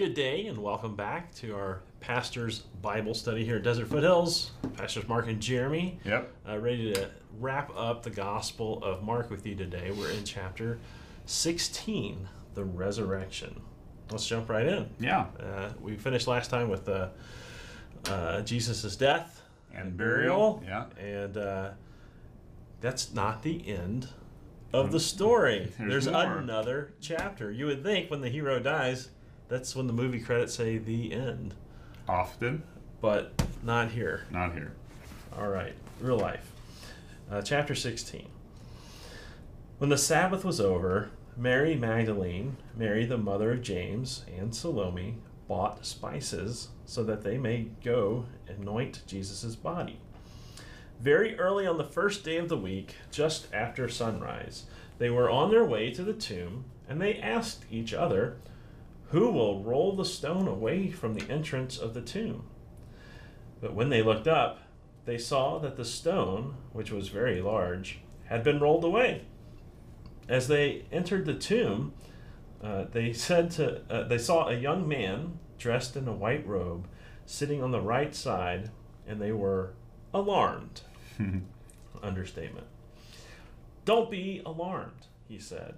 Good day and welcome back to our pastor's Bible study here at Desert Foothills. Pastors Mark and Jeremy. Yep. Uh, ready to wrap up the Gospel of Mark with you today. We're in chapter 16, the resurrection. Let's jump right in. Yeah. Uh, we finished last time with uh, uh, Jesus' death And burial. Yeah. And uh, that's not the end of the story. There's There's, another chapter. You would think when the hero dies, that's when the movie credits say the end, Often. but not here. Not here. All right, real life. Uh, chapter 16. When the Sabbath was over, Mary Magdalene, Mary the mother of James, and Salome bought spices so that they may go anoint Jesus' body. Very early on the first day of the week, just after sunrise, they were on their way to the tomb, and they asked each other, Who will roll the stone away from the entrance of the tomb? But when they looked up, they saw that the stone, which was very large, had been rolled away. As they entered the tomb, uh, they said to uh, they saw a young man dressed in a white robe sitting on the right side, and they were alarmed. Understatement. Don't be alarmed, he said.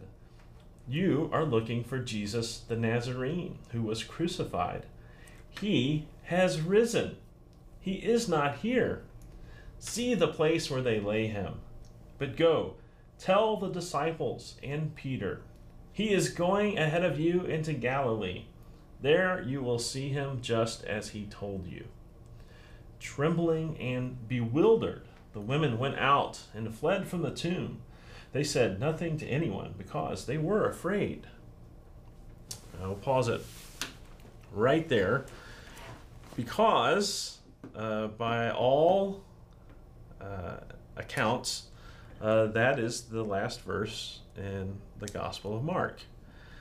You are looking for Jesus the Nazarene, who was crucified. He has risen. He is not here. See the place where they lay him. But go, tell the disciples and Peter, he is going ahead of you into Galilee. There you will see him just as he told you. Trembling and bewildered, the women went out and fled from the tomb. They said nothing to anyone because they were afraid. I'll pause it right there because, uh, by all uh, accounts, uh, that is the last verse in the Gospel of Mark.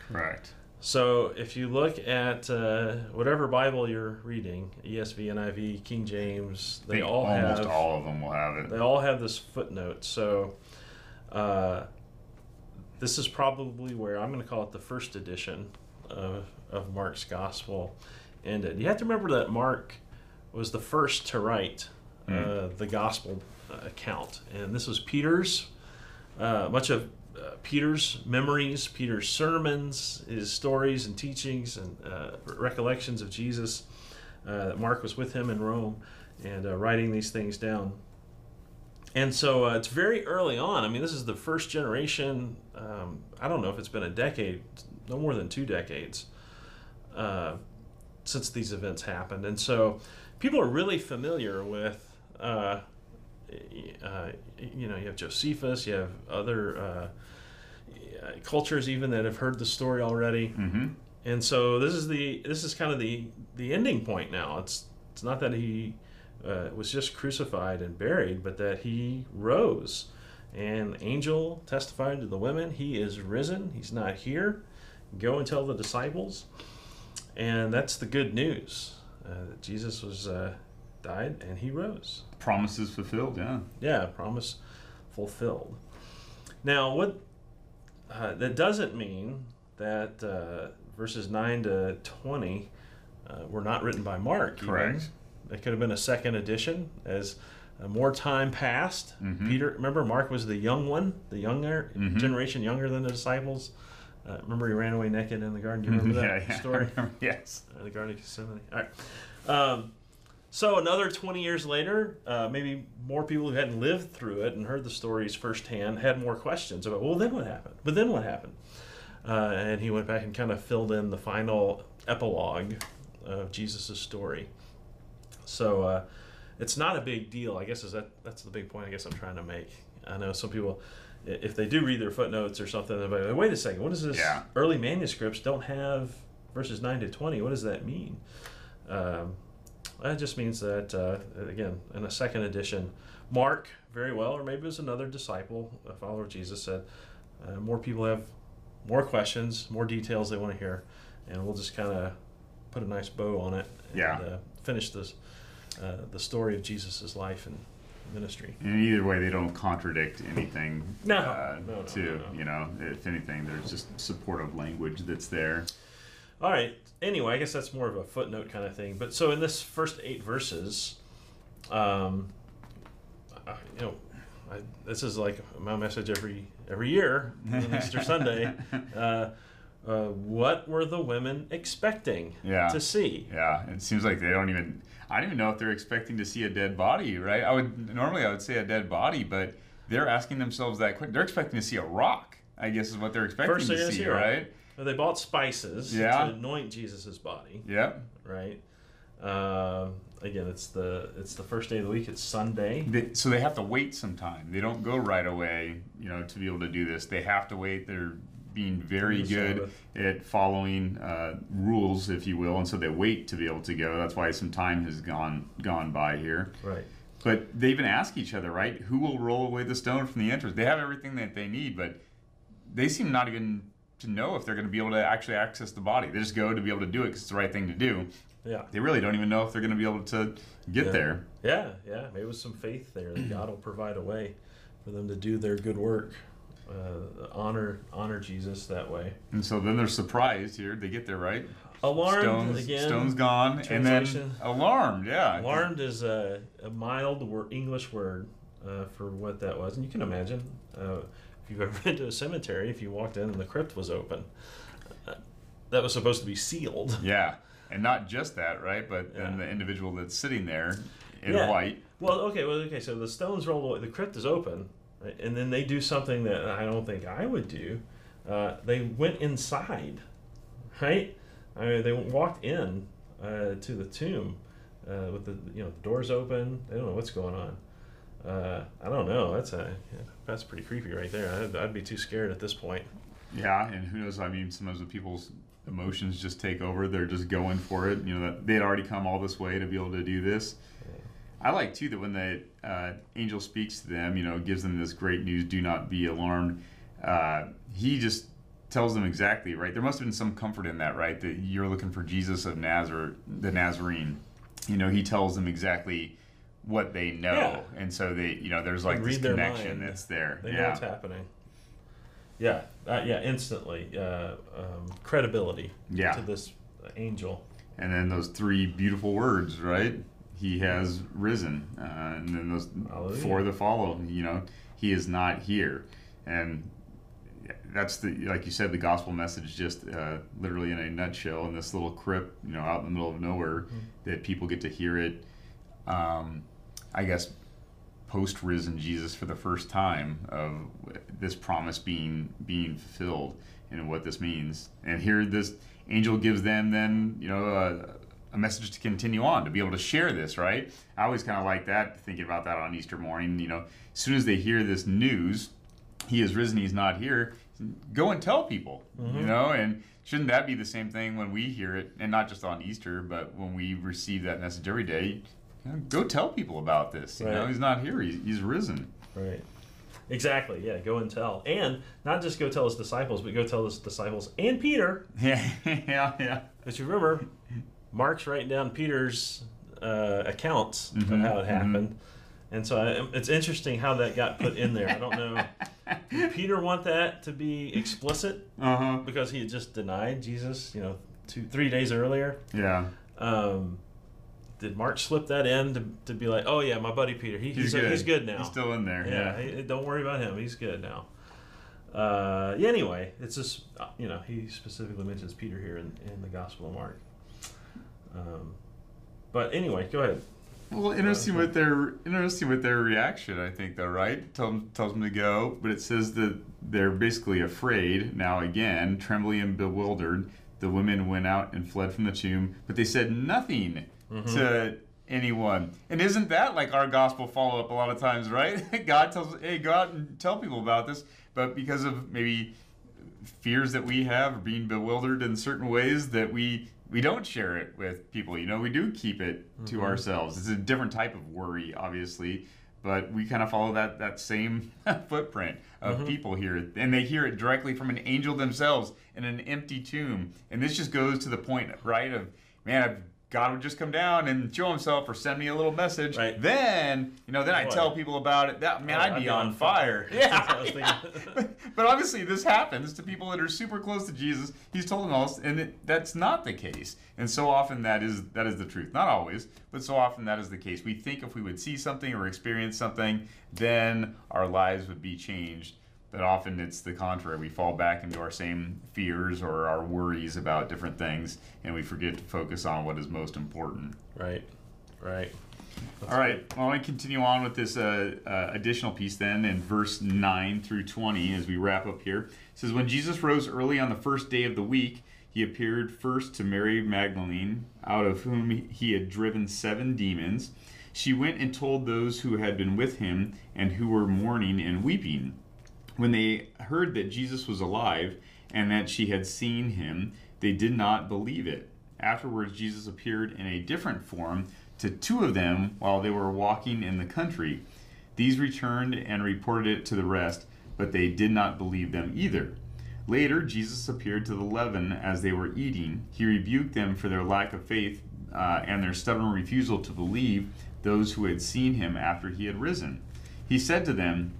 Right. So if you look at uh, whatever Bible you're reading, ESV, NIV, King James, they all almost have all of them will have it. they all have this footnote. So uh, this is probably where I'm going to call it the first edition of, of Mark's Gospel ended. You have to remember that Mark was the first to write uh, the Gospel uh, account, and this was Peter's. Uh, much of uh, Peter's memories, Peter's sermons, his stories and teachings and uh, recollections of Jesus. Uh, Mark was with him in Rome and uh, writing these things down. And so uh, it's very early on. I mean, this is the first generation. Um, I don't know if it's been a decade, no more than two decades uh, since these events happened. And so people are really familiar with, uh, uh, you know, you have Josephus, you have other uh, cultures even that have heard the story already. Mm-hmm. And so this is the this is kind of the the ending point now. It's it's not that he uh, was just crucified and buried, but that he rose. And the angel testified to the women, he is risen. He's not here. Go and tell the disciples. And that's the good news. Uh, that Jesus was uh, died and he rose. Promises fulfilled. Yeah. Yeah, promise fulfilled. Now, what uh, that doesn't mean that uh, verses nine to twenty uh, were not written by Mark. even. It could have been a second edition as uh, more time passed. Mhm. Peter, remember, Mark was the young one, the younger Mhm. generation, younger than the disciples. Uh, remember, he ran away naked in the garden. Do you remember that yeah, yeah. story? yes. Uh, the Garden of Gethsemane. All right. Um, so another 20 years later, uh, maybe more people who hadn't lived through it and heard the stories firsthand had more questions about, well, then what happened? But then what happened? Uh, and he went back and kind of filled in the final epilogue of Jesus' story. So uh, it's not a big deal. I guess is that that's the big point. I guess I'm trying to make. I know some people, if they do read their footnotes or something, they're like, wait a second, what is this? Yeah. Early manuscripts don't have verses nine to twenty. What does that mean? Um, that just means that uh, again, in a second edition, Mark very well, or maybe it was another disciple, a follower of Jesus, said uh, more people have more questions, more details they want to hear, and we'll just kind of put a nice bow on it and Yeah. uh, finish this uh, the story of Jesus' life and ministry. And either way, they don't contradict anything. No. Uh, No, no, to no, you know, if anything, there's just supportive language that's there. All right. Anyway, I guess that's more of a footnote kind of thing. But so in this first eight verses, um, you know, I, this is like my message every every year on Easter Sunday. Uh, uh, what were the women expecting Yeah. to see? Yeah, it seems like they don't even. I don't even know if they're expecting to see a dead body, right? I would normally I would say a dead body, but they're asking themselves that quick. They're expecting to see a rock. I guess is what they're expecting First they're to see, see right? Well, They bought spices Yeah. to anoint Jesus' body, Yep. right? Um again, it's the it's the first day of the week. It's Sunday. They, so they have to wait some time. They don't go right away, you know, to be able to do this. They have to wait. They're being very good at following uh, rules, if you will, and so they wait to be able to go. That's why some time has gone gone by here. Right. But they even ask each other, right? Who will roll away the stone from the entrance? They have everything that they need, but they seem not even to know if they're going to be able to actually access the body. They just go to be able to do it because it's the right thing to do. Yeah. They really don't even know if they're going to be able to get Yeah. there. Yeah, yeah. Maybe with some faith there that God will provide a way for them to do their good work, uh, honor honor Jesus that way. And so then they're surprised here. They get there, right? Alarmed Stones, again. stone's gone, and then alarmed. Yeah, Alarmed is a, a mild word, English word uh, for what that was, and you can imagine uh, if you've ever been to a cemetery, if you walked in and the crypt was open, uh, that was supposed to be sealed. Yeah, and not just that, right? But then Yeah. the individual that's sitting there in Yeah. white. Well, okay, well, okay. So the stones rolled away. The crypt is open, and then they do something that I don't think I would do. Uh, they went inside, right? I mean, they walked in uh, to the tomb uh, with the you know the doors open. They don't know what's going on. Uh, I don't know. That's a that's pretty creepy right there. I'd, I'd be too scared at this point. Yeah, and who knows? I mean, sometimes when people's emotions just take over, they're just going for it. You know, that they had already come all this way to be able to do this. I like too that when the uh, angel speaks to them, you know, gives them this great news: "Do not be alarmed." Uh, he just tells them exactly right. There must have been some comfort in that, right? That you're looking for Jesus of Nazareth, the Nazarene. You know, he tells them exactly what they know, Yeah. and so they, you know, there's like this connection mind. that's there. They know yeah, what's happening. Yeah, uh, yeah, instantly uh, um, credibility Yeah. to this angel. And then those three beautiful words, right? He has risen. Uh, and then those Hallelujah. four that follow, you know, he is not here. And that's the, like you said, the gospel message just uh, literally in a nutshell in this little crypt, you know, out in the middle of nowhere, that people get to hear it. Um, I guess post risen Jesus for the first time of this promise being being fulfilled and what this means. And here this angel gives them then you know a, a message to continue on to be able to share this. Right? I always kind of like that thinking about that on Easter morning. You know, as soon as they hear this news, he is risen, he's not here. Go and tell people. You mm-hmm. know, and shouldn't that be the same thing when we hear it, and not just on Easter, but when we receive that message every day? you know, Go tell people about this. You know, he's not here. He's, he's risen. Right. Exactly. Yeah. Go and tell, and not just go tell his disciples, but go tell his disciples and Peter. Yeah, yeah, yeah. Because you remember, Mark's writing down Peter's uh, accounts of Mhm, how it happened, and so I, it's interesting how that got put in there. I don't know. Did Peter want that to be explicit Uh huh. because he had just denied Jesus, you know, two, three days earlier. Yeah. Um, did Mark slip that in to, to be like, oh yeah, my buddy Peter, he, he's, he's, good. he's good now. He's still in there. yeah, Yeah. he- don't worry about him. He's good now. Uh, yeah, anyway, it's just uh, you know he specifically mentions Peter here in, in the Gospel of Mark. Um, but anyway, go ahead. Well, interesting with their interesting with their reaction. I think though, right? Tell them, tells them to go, but it says that they're basically afraid now. Again, trembling and bewildered, the women went out and fled from the tomb, but they said nothing to anyone. And isn't that like our gospel follow up a lot of times, right? God tells, "Hey, go out and tell people about this," but because of maybe fears that we have or being bewildered in certain ways that we we don't share it with people you know we do keep it to Mhm. ourselves it's a different type of worry obviously but we kind of follow that that same footprint of Mhm. people here and they hear it directly from an angel themselves in an empty tomb and this just goes to the point right of man i've God would just come down and show himself or send me a little message. Right. Then, you know, then I tell people about it. That man, Oh, I'd, be, on, fire. That's what I was Yeah. but, but obviously, this happens to people that are super close to Jesus. He's told them all, and it, that's not the case. And so often that is that is the truth. Not always, but so often that is the case. We think if we would see something or experience something, then our lives would be changed. But often it's the contrary. We fall back into our same fears or our worries about different things, and we forget to focus on what is most important. Right. Right. All right. Well, I continue on with this uh, uh, additional piece then in verse 9 through 20 as we wrap up here. It says, When Jesus rose early on the first day of the week, he appeared first to Mary Magdalene, out of whom he had driven seven demons. She went and told those who had been with him and who were mourning and weeping. When they heard that Jesus was alive and that she had seen him, they did not believe it. Afterwards, Jesus appeared in a different form to two of them while they were walking in the country. These returned and reported it to the rest, but they did not believe them either. Later, Jesus appeared to the eleven as they were eating. He rebuked them for their lack of faith uh, and their stubborn refusal to believe those who had seen him after he had risen. He said to them,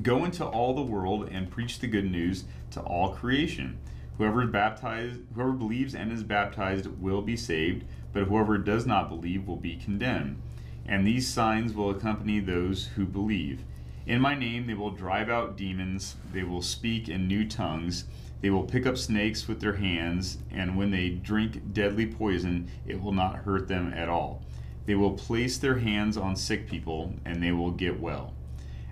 Go into all the world and preach the good news to all creation. Whoever baptized, whoever believes and is baptized will be saved, but whoever does not believe will be condemned. And these signs will accompany those who believe. In my name they will drive out demons, they will speak in new tongues, they will pick up snakes with their hands, and when they drink deadly poison, it will not hurt them at all. They will place their hands on sick people, and they will get well.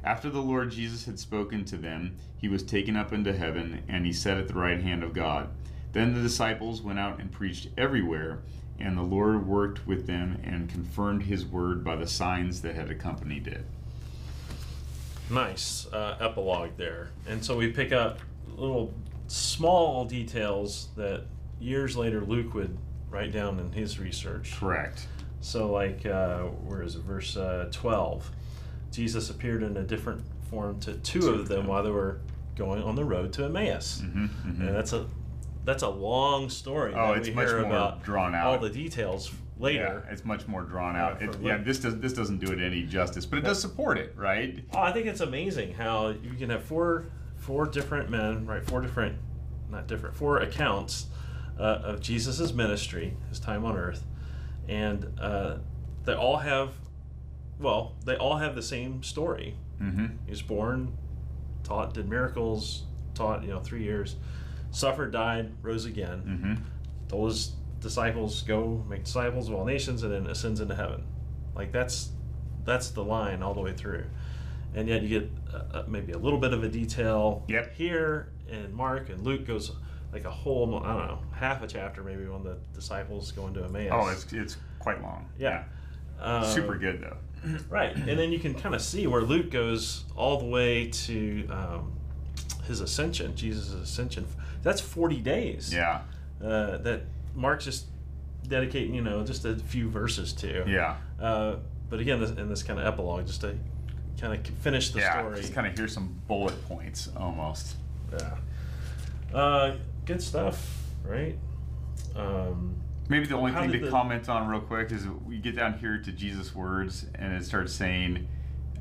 After the Lord Jesus had spoken to them, he was taken up into heaven, and he sat at the right hand of God. Then the disciples went out and preached everywhere, and the Lord worked with them and confirmed his word by the signs that had accompanied it. Nice uh, epilogue there. And so we pick up little small details that years later Luke would write down in his research. Correct. So, like, uh, where is it? Verse uh, 12. Jesus appeared in a different form to two, of them while they were going on the road to Emmaus. hmm hmm And that's a that's a long story. Oh, it's much more drawn all the details later. Yeah, it's much more drawn out. It, yeah, this does this doesn't do it any justice, but it does support it, right? Oh, I think it's amazing how you can have four four different men, right? Four different, not different, four accounts uh, of Jesus' ministry, his time on earth, and uh, they all have, well, they all have the same story. Mm-hmm. He was born, taught, did miracles, taught, you know, three years, suffered, died, rose again. Mm-hmm. Told his disciples, "Go make disciples of all nations," and then ascends into heaven. Like that's that's the line all the way through. And yet you get uh, uh, maybe a little bit of a detail Yep. here, and Mark and Luke goes like a whole I don't know half a chapter maybe on the disciples going to Emmaus. Oh, it's it's quite long. yeah. Um, Super good though. Right, and then you can kind of see where Luke goes all the way to um, his ascension, Jesus' ascension. That's forty days. Yeah. Uh, that Mark's just dedicating, you know, just a few verses to. Yeah. Uh, but again, this, in this kind of epilogue, just to kind of finish the yeah. story. Just kind of hear some bullet points almost. yeah. Uh, good stuff, right? Um, Maybe the only How thing to the- comment on real quick is we get down here to Jesus' words, and it starts saying,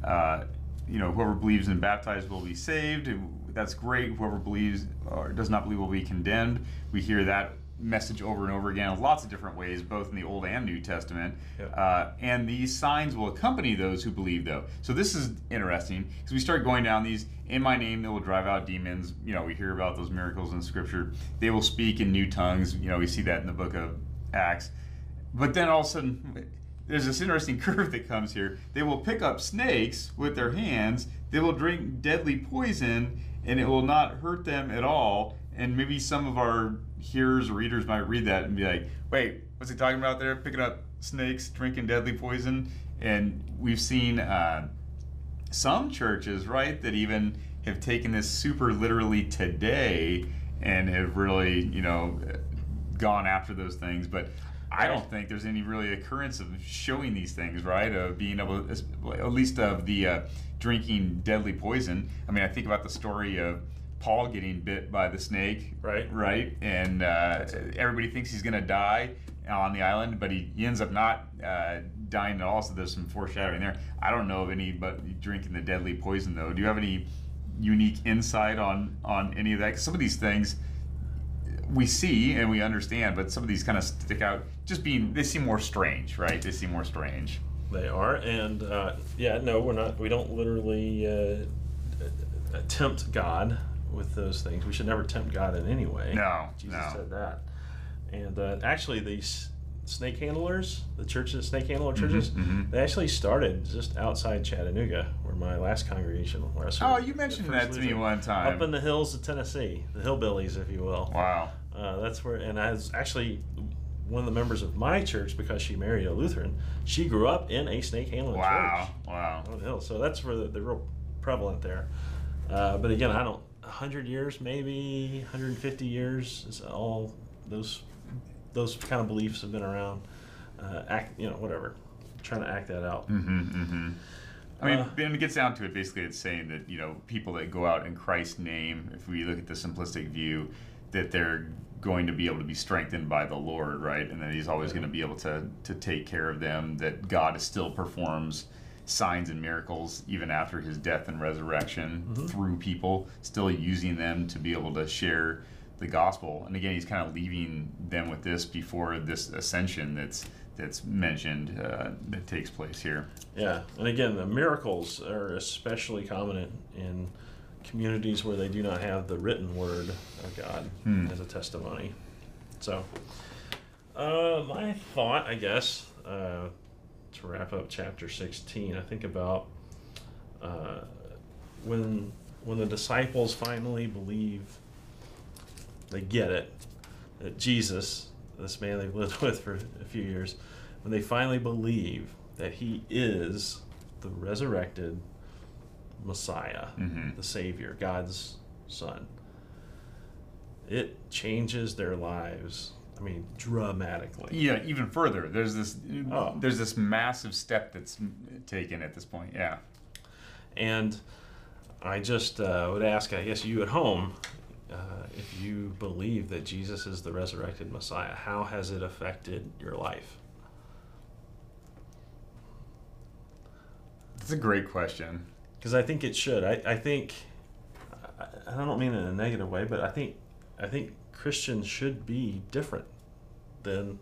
uh, you know, whoever believes and baptized will be saved. and That's great. Whoever believes or does not believe will be condemned. We hear that message over and over again in lots of different ways, both in the Old and New Testament. Yep. Uh, and these signs will accompany those who believe, though. So this is interesting because we start going down these. In my name, they will drive out demons. You know, we hear about those miracles in Scripture. They will speak in new tongues. You know, we see that in the book of Acts. But then all of a sudden, there's this interesting curve that comes here. They will pick up snakes with their hands. They will drink deadly poison, and it will not hurt them at all. And maybe some of our hearers or readers might read that and be like, "Wait, what's he talking about there? Picking up snakes, drinking deadly poison?" And we've seen uh, some churches, right, that even have taken this super literally today and have really, you know, gone after those things. But I don't think there's any really occurrence of showing these things, right? Of being able, at least of the uh, drinking deadly poison. I mean, I think about the story of Paul getting bit by the snake, Right. Right, and uh, everybody thinks he's going to die. on the island, but he, he ends up not uh, dying at all. So there's some foreshadowing there. I don't know of anybody drinking the deadly poison though. Do you have any unique insight on on any of that? 'Cause some of these things we see and we understand, but some of these kind of stick out. Just being they seem more strange, right? They seem more strange. They are, and uh, yeah, no, we're not. We don't literally uh, tempt God with those things. We should never tempt God in any way. No, Jesus no. said that. And uh, actually, these snake handlers, the churches, snake handler churches, mhm. they actually started just outside Chattanooga, where my last congregation where I Oh, you mentioned that to me one time. Up in the hills of Tennessee, the hillbillies, if you will. wow. Uh, that's where, and I was actually one of the members of my church because she married a Lutheran. She grew up in a snake handling Wow. church Wow. on the hill, so that's where they're real prevalent there. Uh, but again, I don't. hundred years, maybe 150 years, is all those those kind of beliefs have been around. Uh, act, you know, whatever, trying to act that out. Mm-hmm, mm-hmm. I mean, Uh, when it gets down to it, basically, it's saying that you know people that go out in Christ's name, if we look at the simplistic view, that they're going to be able to be strengthened by the Lord, right? And that He's always going to be able to to take care of them. That God still performs signs and miracles even after His death and resurrection through people, still using them to be able to share the gospel. And again, He's kind of leaving them with this before this ascension that's that's mentioned uh, that takes place here. Yeah, and again, the miracles are especially common in, in communities where they do not have the written word of God Hmm. as a testimony. So, uh, my thought, I guess, uh, to wrap up chapter sixteen, I think about uh, when when the disciples finally believe they get it that Jesus, this man they've lived with for a few years, when they finally believe that he is the resurrected Messiah, Mhm. the Savior, God's Son, it changes their lives. I mean, dramatically. Yeah, even further. There's this Oh. there's this massive step that's taken at this point. Yeah. And I just uh, would ask, I guess, you at home, uh, if you believe that Jesus is the resurrected Messiah, how has it affected your life? That's a great question. Because I think it should. I, I think, I, I don't mean it in a negative way, but I think, I think Christians should be different than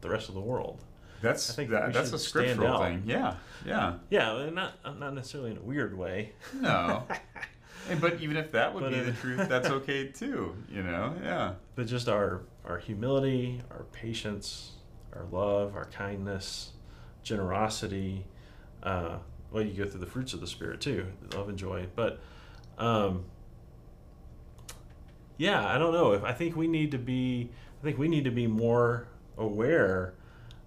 the rest of the world. That's I think that, that's a scriptural thing. Yeah. Yeah. Yeah, not not necessarily in a weird way. No. But even if that would But be in- the truth, that's okay too. You know. Yeah. but just our our humility, our patience, our love, our kindness, generosity. Uh, well, you go through the fruits of the spirit too, love and joy. But um, yeah, I don't know. If I think we need to be, I think we need to be more aware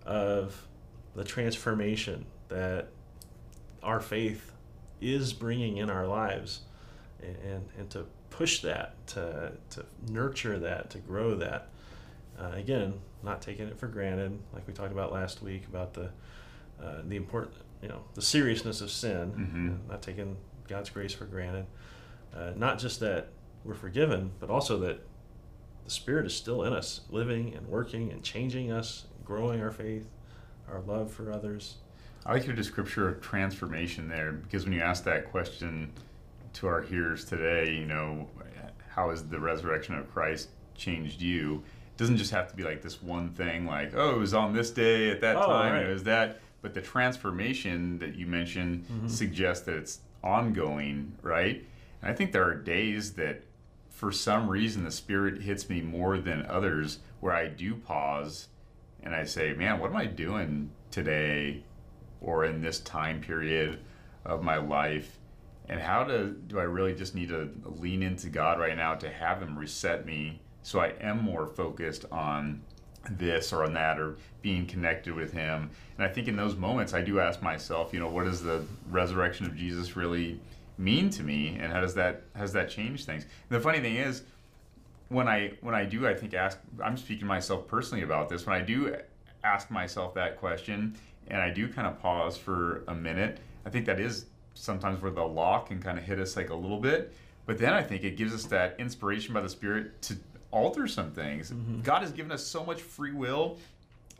of the transformation that our faith is bringing in our lives, and and, and to push that, to to nurture that, to grow that. Uh, again, not taking it for granted, like we talked about last week about the uh, the important, you know, the seriousness of sin, Mhm. uh, not taking God's grace for granted. Uh, not just that we're forgiven, but also that the Spirit is still in us, living and working and changing us, growing our faith, our love for others. I like your description of transformation there because when you ask that question to our hearers today, you know, how has the resurrection of Christ changed you? It doesn't just have to be like this one thing, like, oh, it was on this day at that Oh, time, right. it was that. But the transformation that you mentioned Mhm. suggests that it's ongoing, right? And I think there are days that, for some reason, the Spirit hits me more than others where I do pause and I say, man, what am I doing today or in this time period of my life? And how to, do I really just need to lean into God right now to have Him reset me so I am more focused on this or on that or being connected with Him? And I think in those moments, I do ask myself, you know, what does the resurrection of Jesus really mean to me, and how does that has that changed things? And the funny thing is, when I when I do I think ask I'm speaking to myself personally about this when I do ask myself that question and I do kind of pause for a minute I think that is sometimes where the law can kind of hit us like a little bit but then I think it gives us that inspiration by the spirit to alter some things. Mm-hmm. God has given us so much free will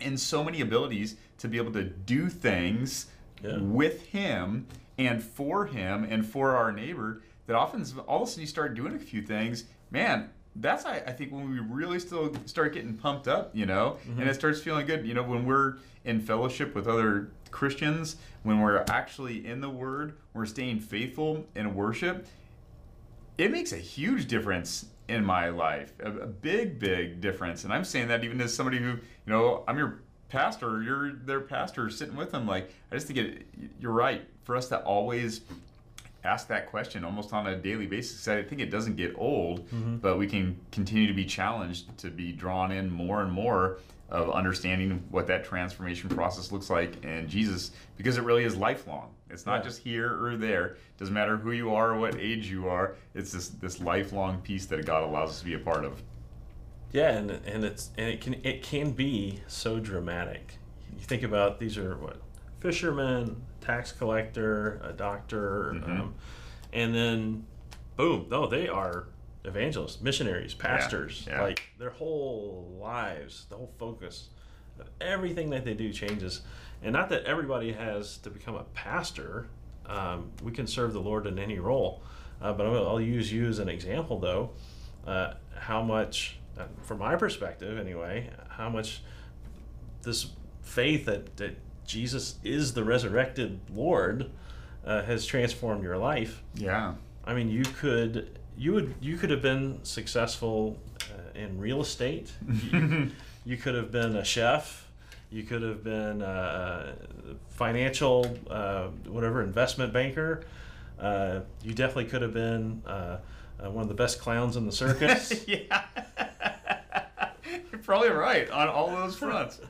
and so many abilities to be able to do things Yeah. with Him and for Him and for our neighbor that often all of a sudden you start doing a few things, man. That's I, I think when we really still start getting pumped up, you know, and mm-hmm. it starts feeling good. You know, when we're in fellowship with other Christians, when we're actually in the Word, we're staying faithful in worship it makes a huge difference in my life. A, a big big difference. And i'm saying that even as somebody who you know i'm your pastor you're their pastor sitting with them like i just think it you're right. For us to always ask that question almost on a daily basis i think it doesn't get old mm-hmm. but we can continue to be challenged to be drawn in more and more of understanding what that transformation process looks like in jesus because it really is lifelong it's not Yeah. just here or there It doesn't matter who you are or what age you are it's this this lifelong piece that god allows us to be a part of Yeah, and and it's and it can it can be so dramatic. You think about these are what fishermen, tax collector, a doctor, Mhm. um, and then boom, no, they are evangelists, missionaries, pastors. yeah. Like their whole lives, the whole focus of everything that they do changes. And not that everybody has to become a pastor. Um, we can serve the Lord in any role. Uh, but I'll, I'll use you as an example, though. Uh, how much, uh, from my perspective anyway, how much this faith that, that Jesus is the resurrected Lord uh, has transformed your life. yeah I mean, you could you would you could have been successful uh, in real estate. You, you could have been a chef. You could have been a financial uh, whatever investment banker. Uh, you definitely could have been uh, uh, one of the best clowns in the circus. yeah you're probably right on all those fronts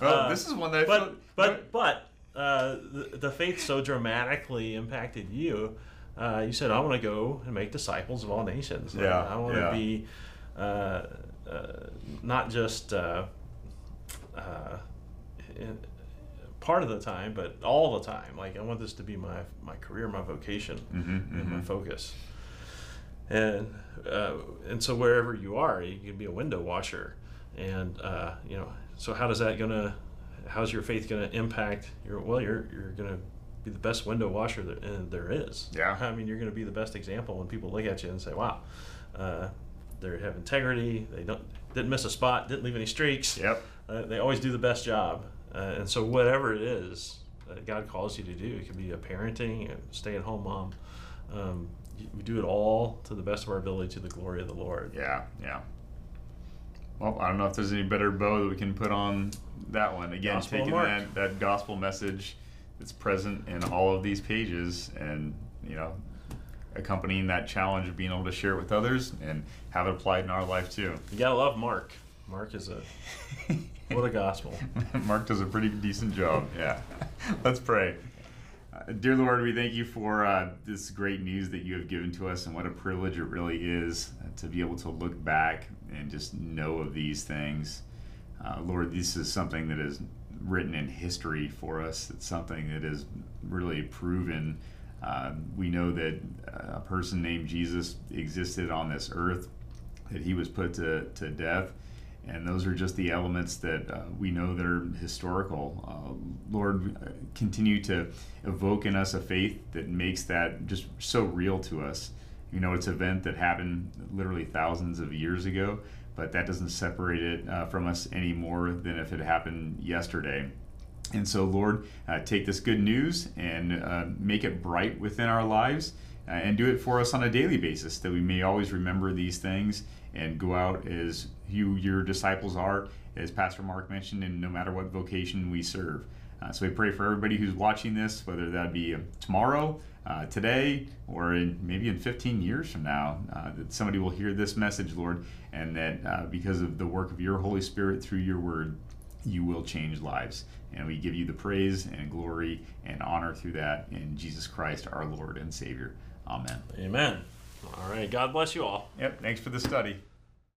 well Uh, this is one that I but feel, but but uh, the, the faith so dramatically impacted you. Uh, you said, "I want to go and make disciples of all nations. Yeah, I want to yeah. be uh, uh, not just uh, uh, in, part of the time, but all the time. Like I want this to be my my career, my vocation, Mhm, and my mhm. focus." And uh, and so wherever you are, you can be a window washer, and uh, you know. So how does that gonna? How's your faith gonna impact your? Well, you're you're gonna be the best window washer that uh, there is. Yeah. I mean, you're gonna be the best example when people look at you and say, "Wow, uh, they have integrity. They don't didn't miss a spot, didn't leave any streaks. yep Uh, they always do the best job. Uh, and so whatever it is that God calls you to do, it could be a parenting, a stay-at-home mom. Um, we do it all to the best of our ability to the glory of the Lord. Yeah, yeah. Well, I don't know if there's any better bow that we can put on that one. Again, Gospel taking that, that gospel message that's present in all of these pages and, you know, accompanying that challenge of being able to share it with others and have it applied in our life too. You gotta love Mark. Mark is a what a gospel. Mark does a pretty decent job. Yeah. Let's pray. Uh, dear Lord, we thank you for uh, this great news that you have given to us, and what a privilege it really is uh, to be able to look back and just know of these things. Uh, Lord, this is something that is written in history for us. It's something that is really proven. Uh, we know that uh, a person named Jesus existed on this earth, that he was put to, to death, and those are just the elements that uh, we know that are historical. Uh, Lord, uh, continue to evoke in us a faith that makes that just so real to us. You know, it's an event that happened literally thousands of years ago, but that doesn't separate it uh, from us any more than if it happened yesterday. And so, Lord, uh, take this good news and uh, make it bright within our lives uh, and do it for us on a daily basis that we may always remember these things and go out as you, your disciples are, as Pastor Mark mentioned, and no matter what vocation we serve. Uh, so we pray for everybody who's watching this, whether that be tomorrow, uh, today, or in, maybe in 15 years from now, uh, that somebody will hear this message, Lord, and that uh, because of the work of your Holy Spirit through your word, you will change lives. And we give you the praise and glory and honor through that in Jesus Christ, our Lord and Savior. Amen. Amen. All right. God bless you all. Yep, thanks for the study.